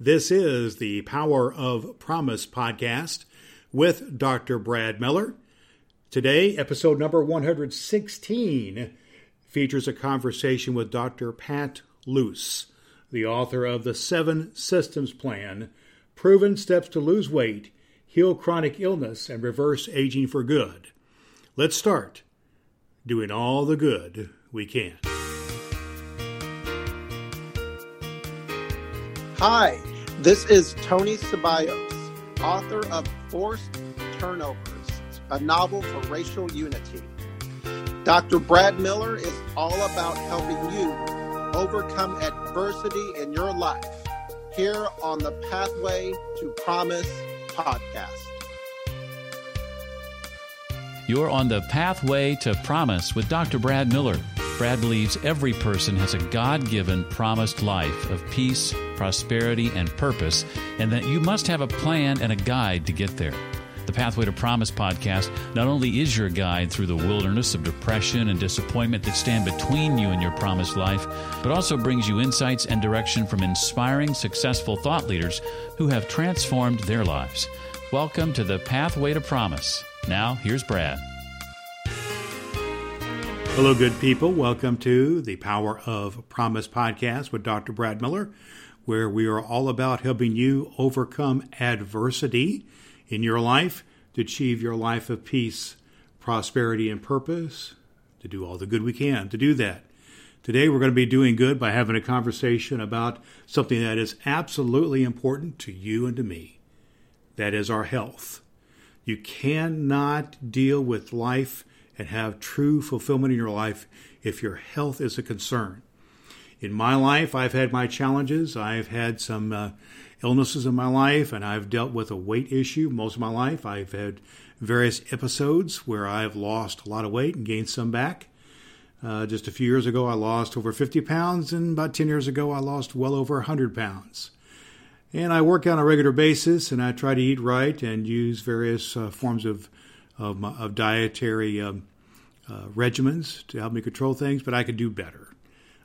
This is the Power of Promise podcast with Dr. Brad Miller. Today, episode number 116 features a conversation with Dr. Pat Luse, the author of The Seven Systems Plan Proven Steps to Lose Weight, Heal Chronic Illness, and Reverse Aging for Good. Let's start doing all the good we can. Hi, this is Tony Ceballos, author of Forced Turnovers, a novel for racial unity. Dr. Brad Miller is all about helping you overcome adversity in your life here on the Pathway to Promise podcast. You're on the Pathway to Promise with Dr. Brad Miller. Brad believes every person has a God given, promised life of peace, prosperity, and purpose, and that you must have a plan and a guide to get there. The Pathway to Promise podcast not only is your guide through the wilderness of depression and disappointment that stand between you and your promised life, but also brings you insights and direction from inspiring, successful thought leaders who have transformed their lives. Welcome to the Pathway to Promise. Now, here's Brad. Hello, good people. Welcome to the Power of Promise podcast with Dr. Brad Miller, where we are all about helping you overcome adversity in your life to achieve your life of peace, prosperity, and purpose, to do all the good we can to do that. Today, we're going to be doing good by having a conversation about something that is absolutely important to you and to me that is our health. You cannot deal with life and have true fulfillment in your life if your health is a concern. In my life, I've had my challenges. I've had some uh, illnesses in my life, and I've dealt with a weight issue most of my life. I've had various episodes where I've lost a lot of weight and gained some back. Uh, just a few years ago, I lost over 50 pounds, and about 10 years ago, I lost well over 100 pounds. And I work on a regular basis, and I try to eat right and use various uh, forms of of, of dietary um, uh, regimens to help me control things, but I could do better.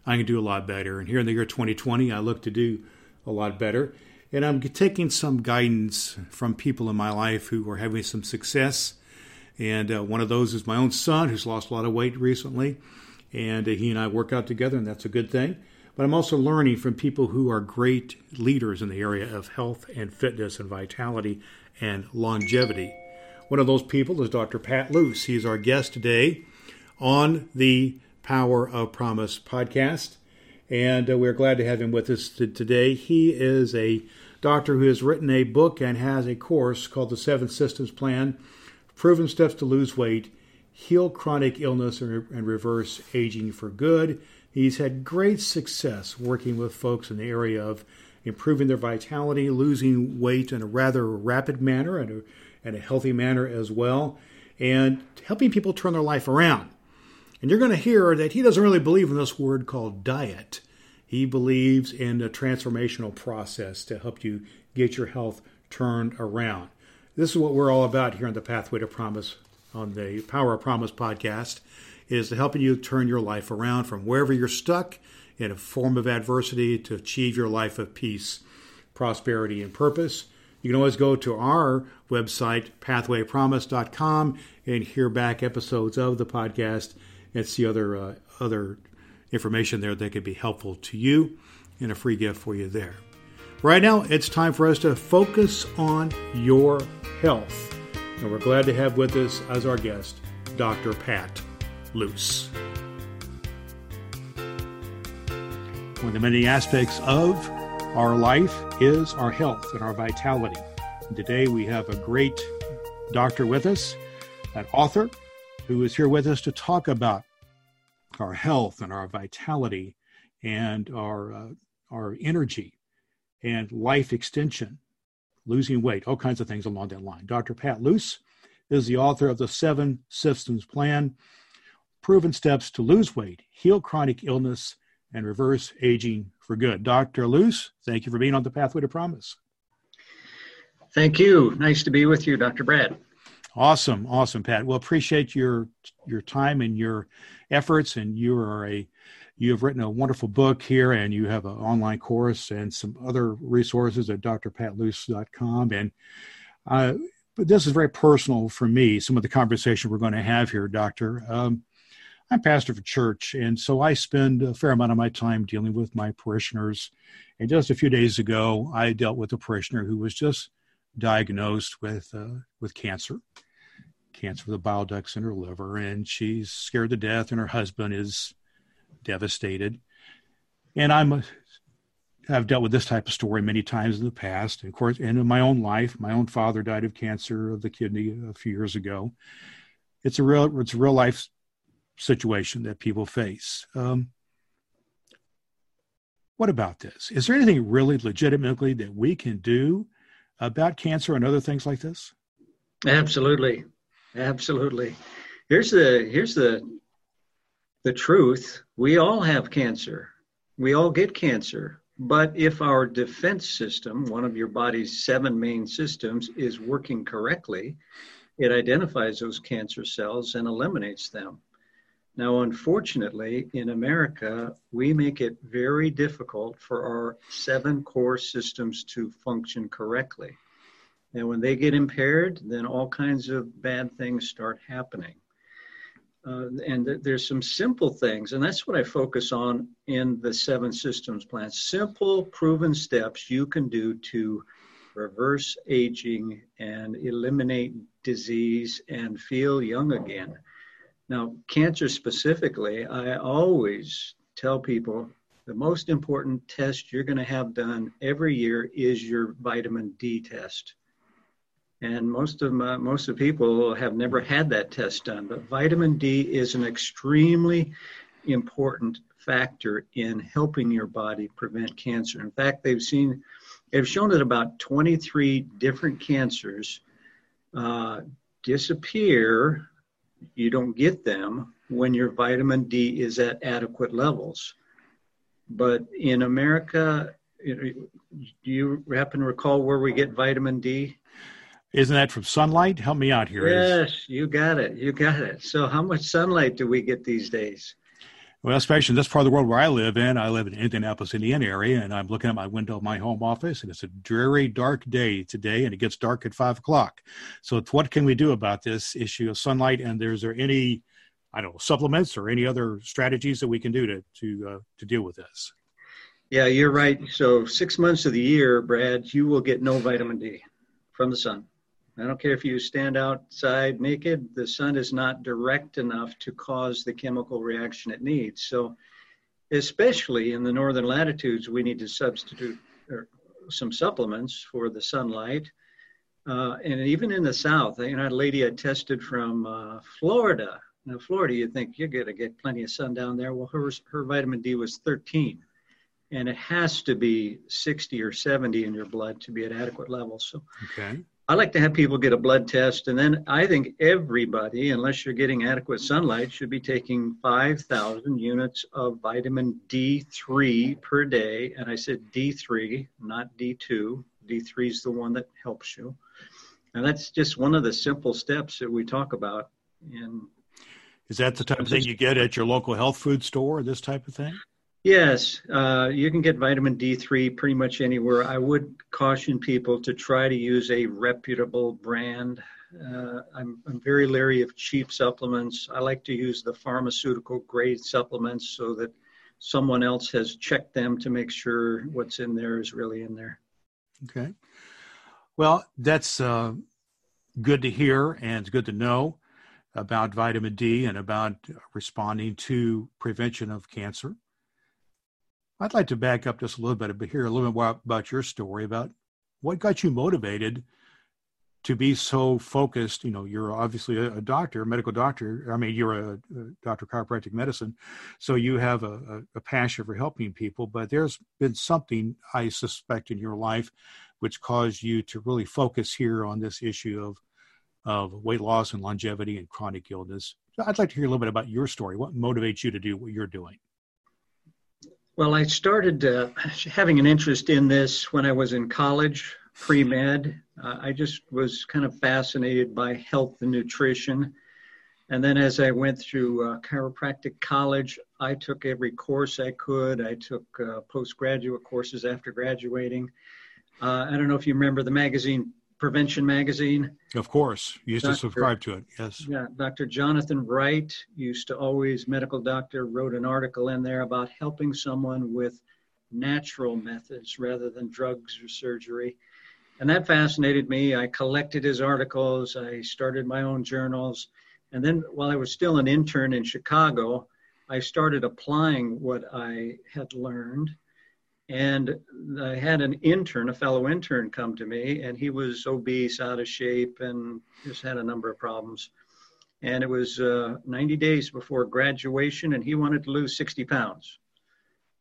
I can do a lot better. And here in the year 2020, I look to do a lot better. And I'm taking some guidance from people in my life who are having some success. And uh, one of those is my own son, who's lost a lot of weight recently. And uh, he and I work out together, and that's a good thing. But I'm also learning from people who are great leaders in the area of health and fitness and vitality and longevity. One of those people is Dr. Pat Luse. He's our guest today on the Power of Promise podcast. And uh, we're glad to have him with us today. He is a doctor who has written a book and has a course called the Seven Systems Plan Proven Steps to Lose Weight, Heal Chronic Illness, and Reverse Aging for Good. He's had great success working with folks in the area of improving their vitality, losing weight in a rather rapid manner, and a in a healthy manner as well, and helping people turn their life around. And you're going to hear that he doesn't really believe in this word called diet. He believes in a transformational process to help you get your health turned around. This is what we're all about here on the Pathway to Promise on the Power of Promise podcast is helping you turn your life around from wherever you're stuck in a form of adversity to achieve your life of peace, prosperity, and purpose. You can always go to our website, pathwaypromise.com, and hear back episodes of the podcast and the other uh, other information there that could be helpful to you and a free gift for you there. Right now, it's time for us to focus on your health. And we're glad to have with us as our guest Dr. Pat Luse. One of the many aspects of our life is our health and our vitality. And today we have a great doctor with us, an author who is here with us to talk about our health and our vitality and our uh, our energy and life extension, losing weight, all kinds of things along that line. Dr. Pat Luse is the author of the Seven Systems Plan, Proven Steps to Lose Weight, Heal Chronic Illness, and Reverse Aging for good. Dr. Luse, thank you for being on the Pathway to Promise. Thank you. Nice to be with you, Dr. Brad. Awesome, awesome, Pat. Well, appreciate your your time and your efforts, and you are a you have written a wonderful book here, and you have an online course and some other resources at drpatluse.com. And uh, but this is very personal for me. Some of the conversation we're going to have here, Doctor. Um, I'm pastor of a church, and so I spend a fair amount of my time dealing with my parishioners. And just a few days ago, I dealt with a parishioner who was just diagnosed with uh, with cancer, cancer of the bile ducts in her liver, and she's scared to death, and her husband is devastated. And I'm I've dealt with this type of story many times in the past. And of course, and in my own life, my own father died of cancer of the kidney a few years ago. It's a real it's a real life situation that people face. Um, what about this? Is there anything really legitimately that we can do about cancer and other things like this? Absolutely, absolutely. Here's the here's the the truth. We all have cancer. We all get cancer. But if our defense system, one of your body's seven main systems, is working correctly, it identifies those cancer cells and eliminates them. Now, unfortunately, in America, we make it very difficult for our seven core systems to function correctly. And when they get impaired, then all kinds of bad things start happening. Uh, and th- there's some simple things, and that's what I focus on in the seven systems plan. Simple, proven steps you can do to reverse aging and eliminate disease and feel young again. Now, cancer specifically, I always tell people the most important test you're going to have done every year is your vitamin D test. And most of my, most of people have never had that test done, but vitamin D is an extremely important factor in helping your body prevent cancer. In fact, they've seen, they've shown that about 23 different cancers uh, disappear you don't get them when your vitamin D is at adequate levels. But in America, do you happen to recall where we get vitamin D? Isn't that from sunlight? Help me out here. Yes, you got it. You got it. So, how much sunlight do we get these days? Well, especially in this part of the world where I live in, I live in Indianapolis, Indiana area, and I'm looking at my window of my home office, and it's a dreary, dark day today, and it gets dark at five o'clock. So, what can we do about this issue of sunlight? And is there any, I don't know, supplements or any other strategies that we can do to to uh, to deal with this? Yeah, you're right. So, six months of the year, Brad, you will get no vitamin D from the sun. I don't care if you stand outside naked, the sun is not direct enough to cause the chemical reaction it needs. So, especially in the northern latitudes, we need to substitute some supplements for the sunlight. Uh, and even in the south, you know, a lady I tested from uh, Florida. Now, Florida, you think you're going to get plenty of sun down there. Well, her, her vitamin D was 13 and it has to be 60 or 70 in your blood to be at adequate levels. So okay. I like to have people get a blood test, and then I think everybody, unless you're getting adequate sunlight, should be taking 5,000 units of vitamin D3 per day. And I said D3, not D2. D3 is the one that helps you. And that's just one of the simple steps that we talk about. In is that the type of thing you get at your local health food store? This type of thing? Yes, uh, you can get vitamin D3 pretty much anywhere. I would caution people to try to use a reputable brand. Uh, I'm, I'm very leery of cheap supplements. I like to use the pharmaceutical grade supplements so that someone else has checked them to make sure what's in there is really in there. Okay. Well, that's uh, good to hear and it's good to know about vitamin D and about responding to prevention of cancer. I'd like to back up just a little bit, but hear a little bit more about your story about what got you motivated to be so focused. You know, you're obviously a, doctor, a medical doctor. I mean, you're a, a doctor of chiropractic medicine, so you have a, a, passion for helping people. But there's been something I suspect in your life which caused you to really focus here on this issue of of weight loss and longevity and chronic illness. So I'd like to hear a little bit about your story. What motivates you to do what you're doing? Well, I started uh, having an interest in this when I was in college, pre med. Uh, I just was kind of fascinated by health and nutrition. And then as I went through uh, chiropractic college, I took every course I could. I took uh, postgraduate courses after graduating. Uh, I don't know if you remember the magazine Prevention Magazine. Of course, you used Dr. to subscribe to it. Yes. Yeah, Dr. Jonathan Wright used to always medical doctor wrote an article in there about helping someone with natural methods rather than drugs or surgery. And that fascinated me. I collected his articles. I started my own journals. And then while I was still an intern in Chicago, I started applying what I had learned. And I had an intern, a fellow intern, come to me, and he was obese, out of shape, and just had a number of problems. And it was uh, 90 days before graduation, and he wanted to lose 60 pounds.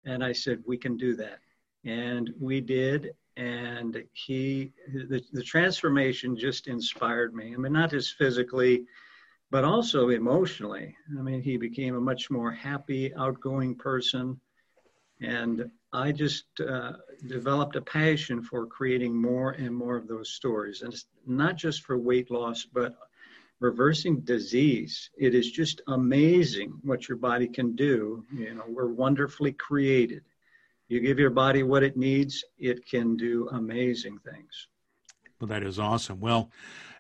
And I said, We can do that. And we did. And he, the, the transformation just inspired me. I mean, not just physically, but also emotionally. I mean, he became a much more happy, outgoing person. And I just uh, developed a passion for creating more and more of those stories. And it's not just for weight loss, but reversing disease. It is just amazing what your body can do. You know, we're wonderfully created. You give your body what it needs, it can do amazing things. Well, that is awesome. Well,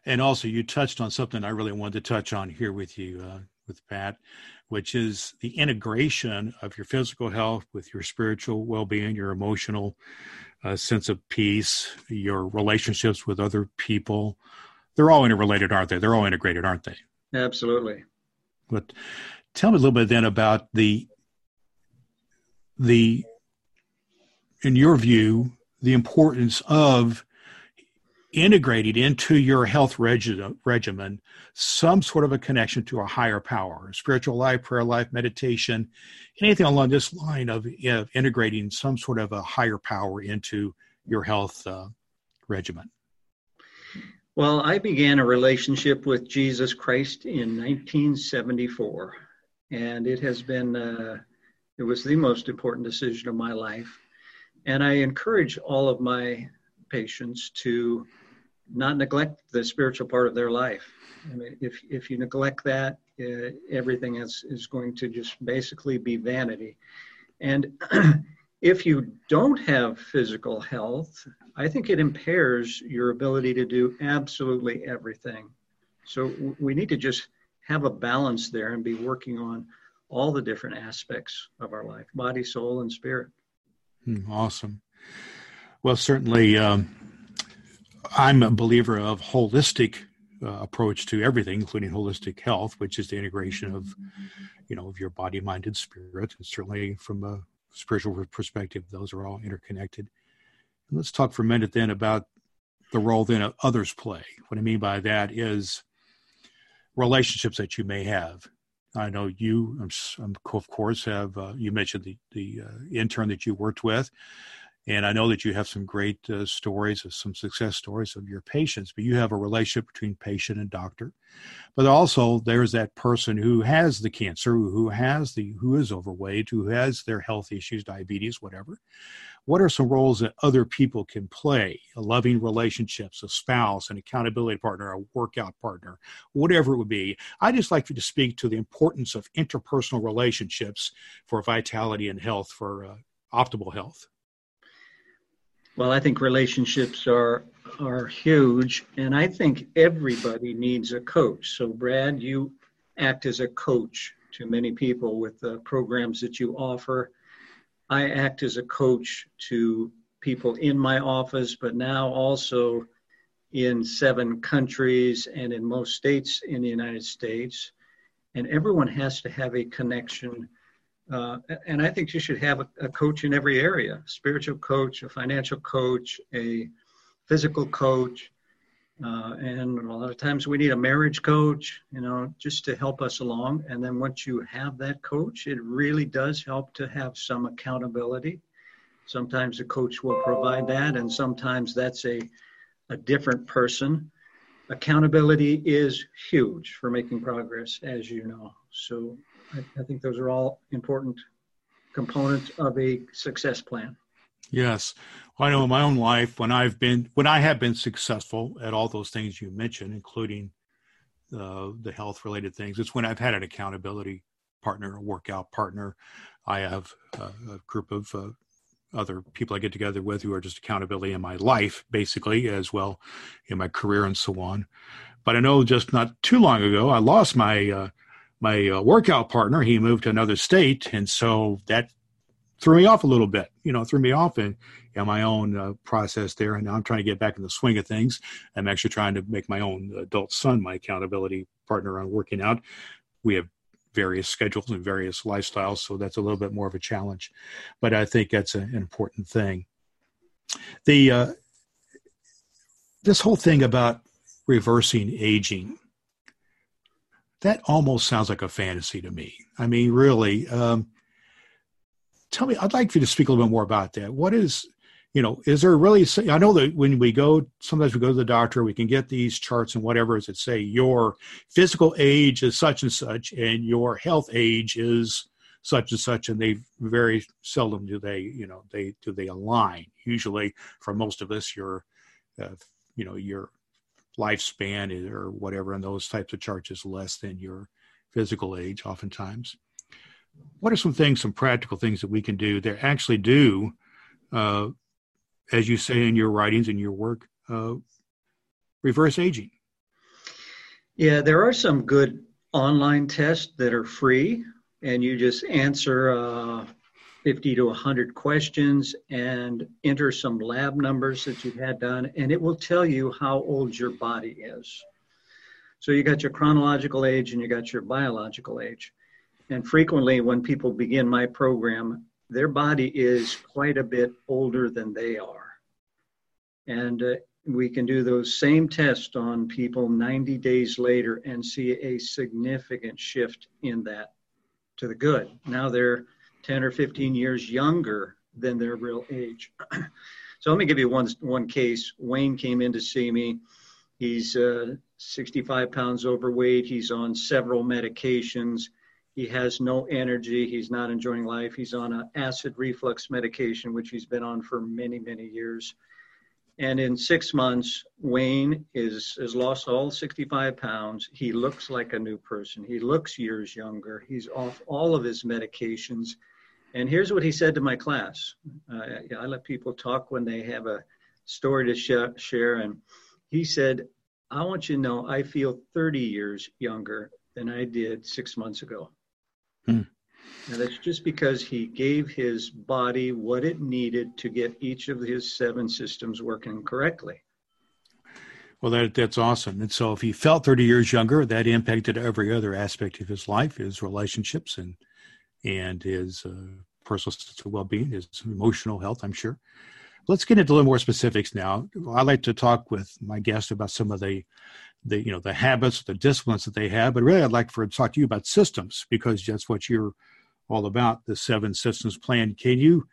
and also you touched on something I really wanted to touch on here with you, uh, with Pat, which is the integration of your physical health with your spiritual well-being, your emotional uh, sense of peace, your relationships with other people, they're all interrelated, aren't they? They're all integrated, aren't they? Absolutely. But tell me a little bit then about the the in your view the importance of integrating into your health regi- regimen some sort of a connection to a higher power spiritual life prayer life meditation anything along this line of, of integrating some sort of a higher power into your health uh, regimen well, I began a relationship with Jesus Christ in 1974, and it has been, uh, it was the most important decision of my life. And I encourage all of my patients to not neglect the spiritual part of their life. I mean, if, if you neglect that, uh, everything is, is going to just basically be vanity. And if you don't have physical health, I think it impairs your ability to do absolutely everything. So we need to just have a balance there and be working on all the different aspects of our life body, soul, and spirit. Hmm, awesome. Well, certainly, um, I'm a believer of holistic uh, approach to everything, including holistic health, which is the integration of, you know, of your body, mind, and spirit. And certainly, from a spiritual perspective, those are all interconnected. And Let's talk for a minute then about the role then of others play. What I mean by that is relationships that you may have. I know you, of course, have uh, you mentioned the the uh, intern that you worked with, and I know that you have some great uh, stories, some success stories of your patients, but you have a relationship between patient and doctor. But also there's that person who has the cancer, who has the, who is overweight, who has their health issues, diabetes, whatever. What are some roles that other people can play? A loving relationships, a spouse, an accountability partner, a workout partner, whatever it would be. I just like you to speak to the importance of interpersonal relationships for vitality and health, for uh, optimal health. Well, I think relationships are are huge, and I think everybody needs a coach. So, Brad, you act as a coach to many people with the programs that you offer. I act as a coach to people in my office, but now also in seven countries and in most states in the United States. And everyone has to have a connection uh, and I think you should have a, a, coach in every area spiritual coach, a financial coach, a physical coach. Uh, and a lot of times we need a marriage coach, you know, just to help us along. And then once you have that coach, it really does help to have some accountability. Sometimes the coach will provide that, and sometimes that's a, a different person. Accountability is huge for making progress, as you know. So I, I think those are all important components of a success plan. Yes. Well, I know in my own life when I've been when I have been successful at all those things you mentioned, including uh, the health related things. It's when I've had an accountability partner, a workout partner. I have a group of uh, other people I get together with who are just accountability in my life, basically, as well in my career and so on. But I know just not too long ago, I lost my uh, my uh, workout partner. He moved to another state, and so that threw me off a little bit. You know, threw me off in, in my own uh, process there. And now I'm trying to get back in the swing of things. I'm actually trying to make my own adult son my accountability partner on working out. We have various schedules and various lifestyles, so that's a little bit more of a challenge. But I think that's an important thing. The uh, this whole thing about reversing aging that almost sounds like a fantasy to me. I mean, really. Um, tell me, I'd like for you to speak a little bit more about that. What is, you know, is there really? I know that when we go, sometimes we go to the doctor, we can get these charts and whatever is it say your physical age is such and such, and your health age is such and such, and they very seldom do they, you know, they do they align. Usually, for most of us, your, uh, you know, your lifespan or whatever, and those types of charts is less than your physical age, oftentimes. What are some things, some practical things that we can do that actually do, uh, as you say in your writings and your work, uh, reverse aging? Yeah, there are some good online tests that are free, and you just answer uh, 50 to 100 questions and enter some lab numbers that you've had done, and it will tell you how old your body is. So you got your chronological age and you got your biological age. And frequently, when people begin my program, their body is quite a bit older than they are. And uh, we can do those same tests on people 90 days later and see a significant shift in that to the good. Now they're 10 or 15 years younger than their real age. so let me give you one, one case. Wayne came in to see me. He's uh, 65 pounds overweight. He's on several medications. He has no energy. He's not enjoying life. He's on an acid reflux medication, which he's been on for many, many years. And in six months, Wayne is, has lost all 65 pounds. He looks like a new person. He looks years younger. He's off all of his medications. And here's what he said to my class. Uh, I let people talk when they have a story to sh- share. And he said, I want you to know I feel 30 years younger than I did six months ago. Hmm. And that's just because he gave his body what it needed to get each of his seven systems working correctly. Well, that that's awesome. And so, if he felt 30 years younger, that impacted every other aspect of his life, his relationships, and and his uh, personal well-being, his emotional health, I'm sure. Let's get into a little more specifics now. I like to talk with my guests about some of the, the you know, the habits, the disciplines that they have. But really, I'd like for to talk to you about systems because that's what you're all about. The seven systems plan. Can you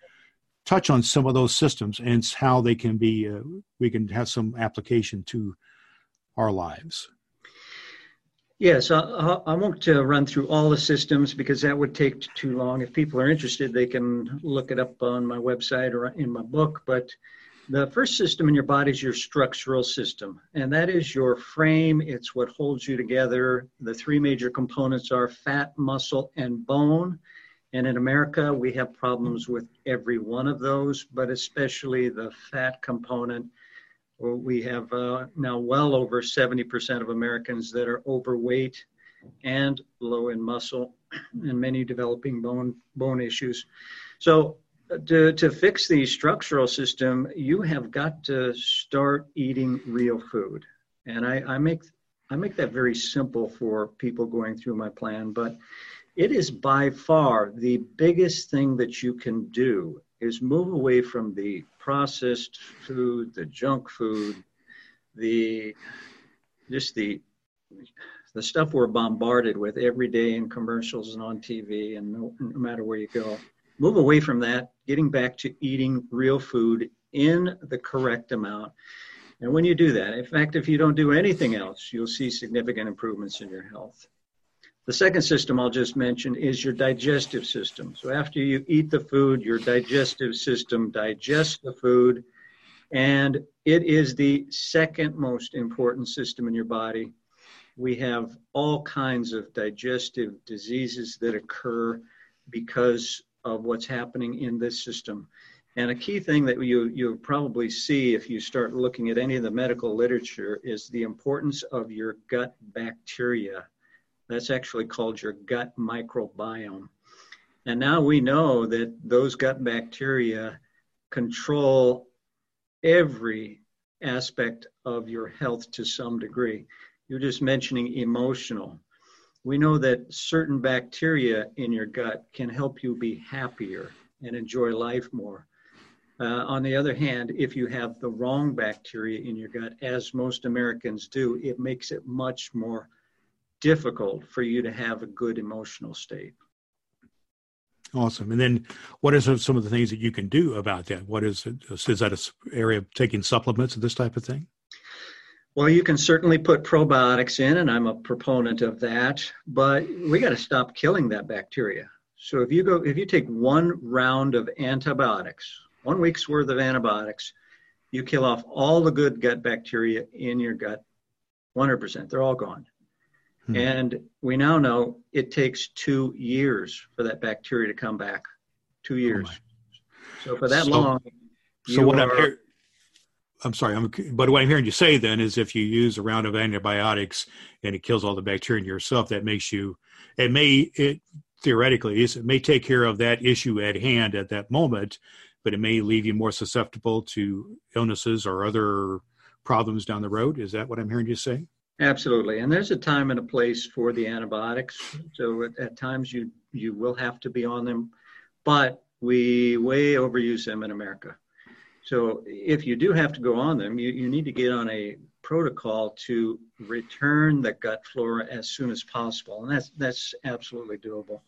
touch on some of those systems and how they can be? Uh, we can have some application to our lives. Yes, I, I won't uh, run through all the systems because that would take too long. If people are interested, they can look it up on my website or in my book. But the first system in your body is your structural system, and that is your frame. It's what holds you together. The three major components are fat, muscle, and bone. And in America, we have problems with every one of those, but especially the fat component we have uh, now well over 70% of Americans that are overweight and low in muscle and many developing bone, bone issues. So uh, to, to fix the structural system, you have got to start eating real food. And I, I, make, I make that very simple for people going through my plan, but it is by far the biggest thing that you can do is move away from the processed food, the junk food, the just the the stuff we're bombarded with every day in commercials and on TV and no, no matter where you go. Move away from that, getting back to eating real food in the correct amount. And when you do that, in fact, if you don't do anything else, you'll see significant improvements in your health. The second system I'll just mention is your digestive system. So after you eat the food, your digestive system digests the food, and it is the second most important system in your body. we have all kinds of digestive diseases that occur because of what's happening in this system. And a key thing that you, you'll probably see if you start looking at any of the medical literature is the importance of your gut bacteria. That's actually called your gut microbiome. And now we know that those gut bacteria control every aspect of your health to some degree. You're just mentioning emotional. We know that certain bacteria in your gut can help you be happier and enjoy life more. Uh, on the other hand, if you have the wrong bacteria in your gut, as most Americans do, it makes it much more difficult for you to have a good emotional state. Awesome. And then, what are some of the things that you can do about that? What is it? Is that an area of taking supplements and this type of thing? Well, you can certainly put probiotics in, and I'm a proponent of that. But we got to stop killing that bacteria. So if you go, if you take one round of antibiotics, one week's worth of antibiotics, you kill off all the good gut bacteria in your gut, 100%. They're all gone. Hmm. And we now know it takes two years for that bacteria to come back. Two years. Oh so for that so, long. So what are, I'm hearing, I'm sorry, I'm, but what I'm hearing you say then is if you use a round of antibiotics and it kills all the bacteria in yourself, that makes you, it may, it theoretically is, it may take care of that issue at hand at that moment, but it may leave you more susceptible to illnesses or other problems down the road. Is that what I'm hearing you say? Absolutely, and there's a time and a place for the antibiotics. So at, at, times you you will have to be on them, but we way overuse them in America. So if you do have to go on them, you, you need to get on a protocol to return the gut flora as soon as possible, and that's that's absolutely doable.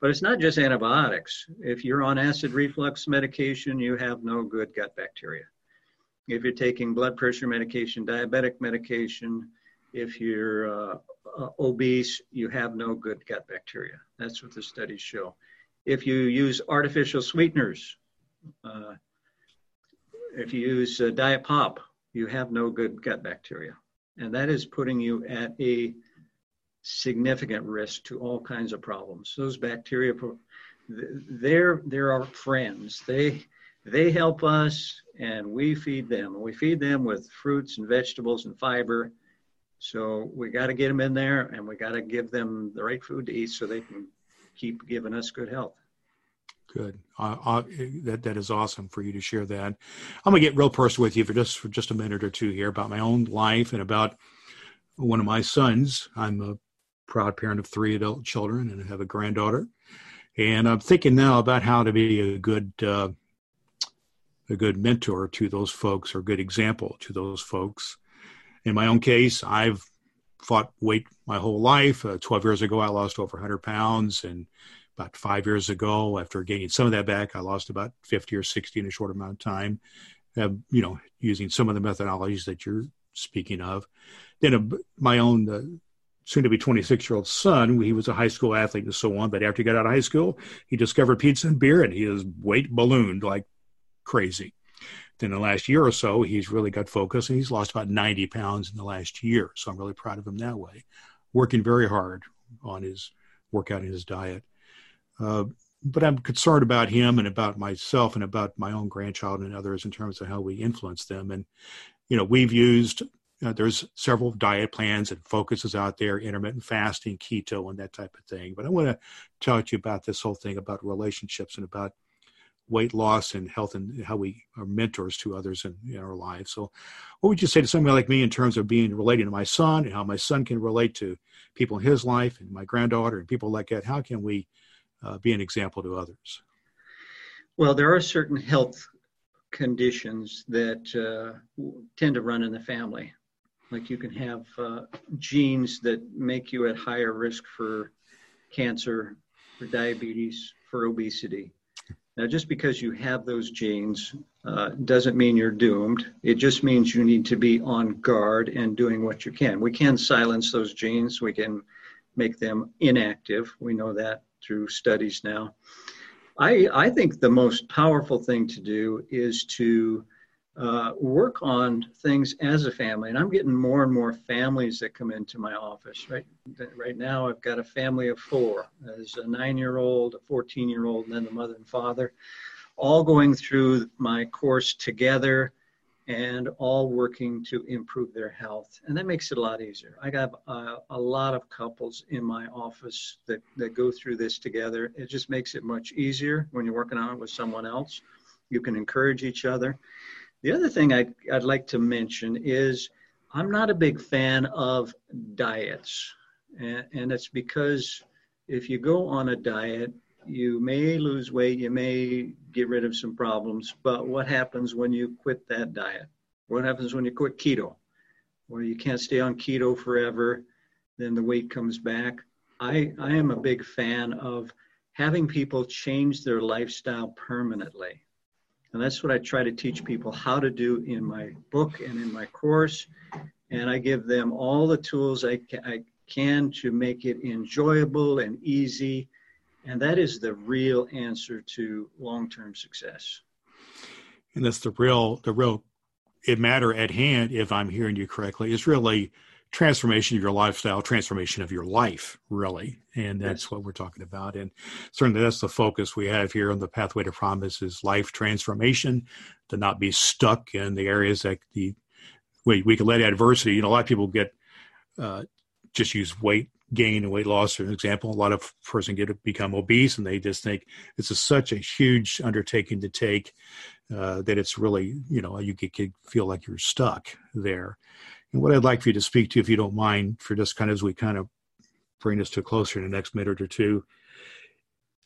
But it's not just antibiotics. If you're on acid reflux medication, you have no good gut bacteria. If you're taking blood pressure medication, diabetic medication, if you're uh, uh, obese, you have no good gut bacteria. That's what the studies show. If you use artificial sweeteners, uh, if you use uh, diet pop, you have no good gut bacteria. And that is putting you at a significant risk to all kinds of problems. Those bacteria, they're, they're our friends. They, they help us and we feed them. We feed them with fruits and vegetables and fiber so we got to get them in there and we got to give them the right food to eat so they can keep giving us good health. Good. Uh, uh, that that is awesome for you to share that. I'm gonna get real personal with you for just for just a minute or two here about my own life and about one of my sons. I'm a proud parent of three adult children and I have a granddaughter, and I'm thinking now about how to be a good uh, a good mentor to those folks or good example to those folks in my own case, I've fought weight my whole life. Uh, 12 years ago, I lost over 100 pounds. And about five years ago, after gaining some of that back, I lost about 50 or 60 in a short amount of time, uh, you know, using some of the methodologies that you're speaking of. Then uh, my own uh, soon to be 26 year old son, he was a high school athlete and so on. But after he got out of high school, he discovered pizza and beer and his weight ballooned like crazy in the last year or so, he's really got focus and he's lost about 90 pounds in the last year. So I'm really proud of him that way. Working very hard on his workout and his diet. Uh, but I'm concerned about him and about myself and about my own grandchild and others in terms of how we influence them. And, you know, we've used, uh, there's several diet plans and focuses out there, intermittent fasting, keto, and that type of thing. But I want to talk to you about this whole thing about relationships and about weight loss and health and how we are mentors to others in, in, our lives. So, what would you say to somebody like me in terms of being relating to my son and how my son can relate to people in his life and my granddaughter and people like that? How can we uh, be an example to others? Well, there are certain health conditions that uh, tend to run in the family. Like you can have uh, genes that make you at higher risk for cancer, for diabetes, for obesity now, just because you have those genes uh, doesn't mean you're doomed. It just means you need to be on guard and doing what you can. We can silence those genes, we can make them inactive. We know that through studies now. I, I think the most powerful thing to do is to uh, work on things as a family. And I'm getting more and more families that come into my office. Right, right now, I've got a family of four. There's a nine-year-old, a 14-year-old, and then the mother and father, all going through my course together and all working to improve their health. And that makes it a lot easier. I have a, a lot of couples in my office that, that go through this together. It just makes it much easier when you're working on it with someone else. You can encourage each other. The other thing I'd, I'd like to mention is I'm not a big fan of diets. And, and it's because if you go on a diet, you may lose weight, you may get rid of some problems, but what happens when you quit that diet? What happens when you quit keto? Well, you can't stay on keto forever, then the weight comes back. I, I am a big fan of having people change their lifestyle permanently. And that's what I try to teach people how to do in my book and in my course. And I give them all the tools I, I can to make it enjoyable and easy. And that is the real answer to long-term success. And that's the real, the real it matter at hand, if I'm hearing you correctly, is really transformation of your lifestyle, transformation of your life, really. And that's what we're talking about. And certainly that's the focus we have here on the Pathway to Promise is life transformation, to not be stuck in the areas that the we, we can let adversity, you know, a lot of people get uh, just use weight gain and weight loss as an example. A lot of person get become obese and they just think it's a, such a huge undertaking to take uh, that it's really, you know, you get, get feel like you're stuck there. And what I'd like for you to speak to, if you don't mind, for just kind of as we kind of bring this to closer in the next minute or two,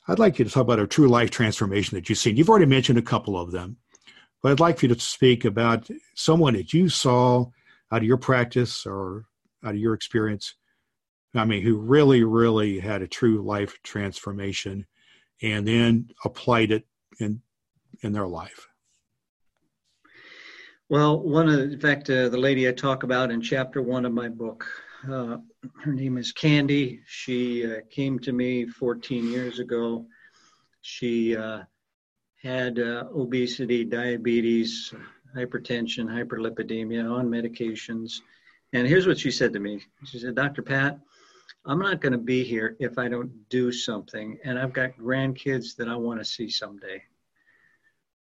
I'd like you to talk about a true life transformation that you've seen. You've already mentioned a couple of them, but I'd like for you to speak about someone that you saw out of your practice or out of your experience. I mean, who really, really had a true life transformation and then applied it in in their life. Well, one of, in fact, uh, the lady I talk about in chapter one of my book, uh, her name is Candy. She uh, came to me 14 years ago. She uh, had uh, obesity, diabetes, hypertension, hyperlipidemia, on medications. And here's what she said to me She said, Dr. Pat, I'm not going to be here if I don't do something. And I've got grandkids that I want to see someday.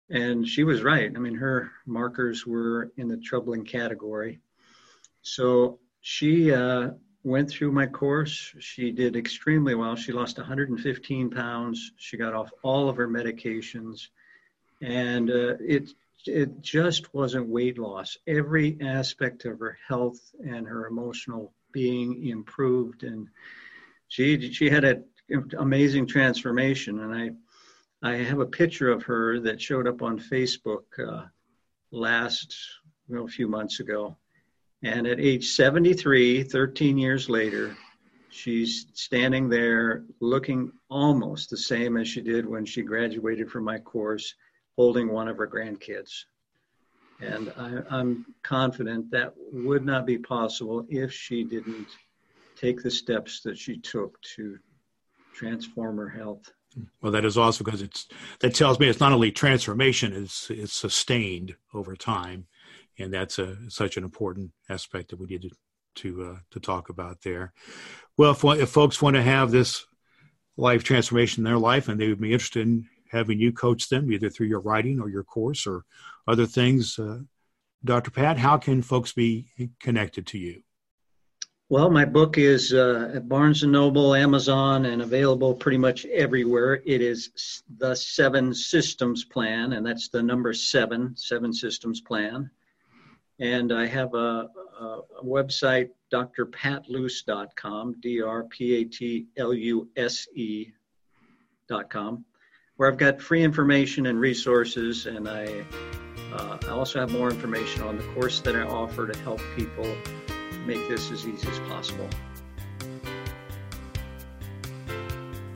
And she was right. I mean, her markers were in the troubling category. So she uh, went through my course. She did extremely well. She lost 115 pounds. She got off all of her medications. And uh, it, it just wasn't weight loss. Every aspect of her health and her emotional being improved. And she, she had an amazing transformation. And I, I have a picture of her that showed up on Facebook uh, last, well, a few months ago. And at age 73, 13 years later, she's standing there looking almost the same as she did when she graduated from my course, holding one of her grandkids. And I, I'm confident that would not be possible if she didn't take the steps that she took to transform her health. Well, that is also because it's that tells me it's not only transformation; it's it's sustained over time, and that's a such an important aspect that we need to to uh, to talk about there. Well, if, if folks want to have this life transformation in their life, and they would be interested in having you coach them either through your writing or your course or other things, uh, Dr. Pat, how can folks be connected to you? Well, my book is uh, at Barnes and Noble, Amazon, and available pretty much everywhere. It is the Seven Systems Plan, and that's the number seven, Seven Systems Plan. And I have a, a, a website, drpatluse.com, D R P A T L U S E.com, where I've got free information and resources, and I, uh, I also have more information on the course that I offer to help people make this as easy as possible.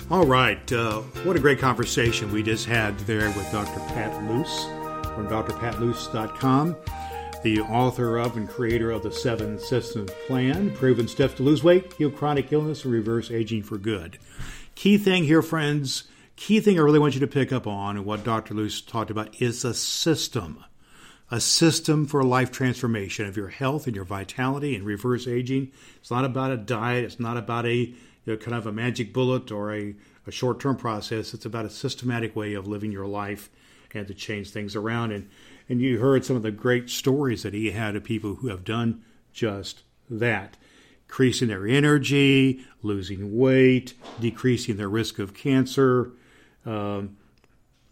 All right. Uh, what a great conversation we just had there with Dr. Pat Luse from drpatluse.com, the author of and creator of the Seven Systems Plan, proven steps to lose weight, heal chronic illness, and reverse aging for good. Key thing here, friends, key thing I really want you to pick up on and what Dr. Luse talked about is a system a system for life transformation of your health and your vitality and reverse aging. It's not about a diet. It's not about a you know, kind of a magic bullet or a, a short term process. It's about a systematic way of living your life and to change things around. And and you heard some of the great stories that he had of people who have done just that. Increasing their energy, losing weight, decreasing their risk of cancer, um,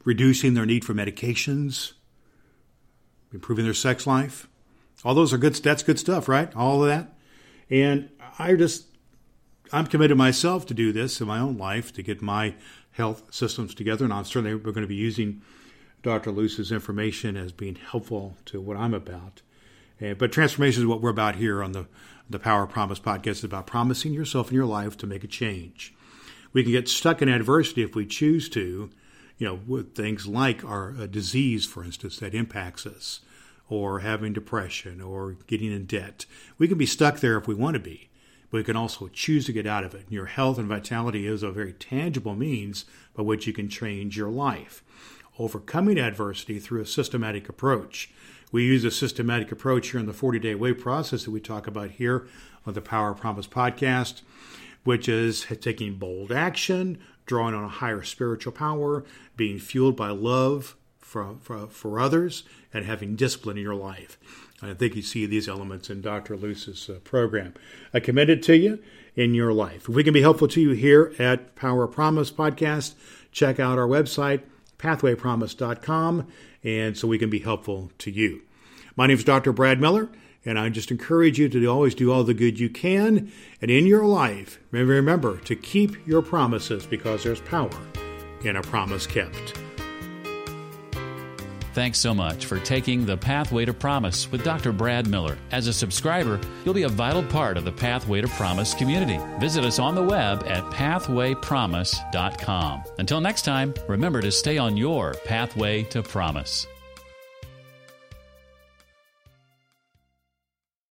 reducing their need for medications, improving their sex life. All those are good. That's good stuff, right? All of that. And I just, I'm committed myself to do this in my own life to get my health systems together. And I'm certainly we're going to be using Dr. Luse's information as being helpful to what I'm about. And, but transformation is what we're about here on the the Power Promise podcast. It's about promising yourself in your life to make a change. We can get stuck in adversity if we choose to, you know, with things like our a disease, for instance, that impacts us, or having depression, or getting in debt. We can be stuck there if we want to be, but we can also choose to get out of it. And your health and vitality is a very tangible means by which you can change your life. Overcoming adversity through a systematic approach. We use a systematic approach here in the 40 day way process that we talk about here on the Power Promise podcast, which is taking bold action, drawing on a higher spiritual power, being fueled by love for, for, for others, and having discipline in your life. I think you see these elements in Dr. Luse's uh, program. I commend it to you in your life. If we can be helpful to you here at Power Promise Podcast, check out our website, pathwaypromise.com, and so we can be helpful to you. My name is Dr. Brad Miller, and I just encourage you to always do all the good you can. And in your life, remember to keep your promises because there's power in a promise kept. Thanks so much for taking the Pathway to Promise with Dr. Brad Miller. As a subscriber, you'll be a vital part of the Pathway to Promise community. Visit us on the web at pathwaypromise.com. Until next time, remember to stay on your pathway to promise.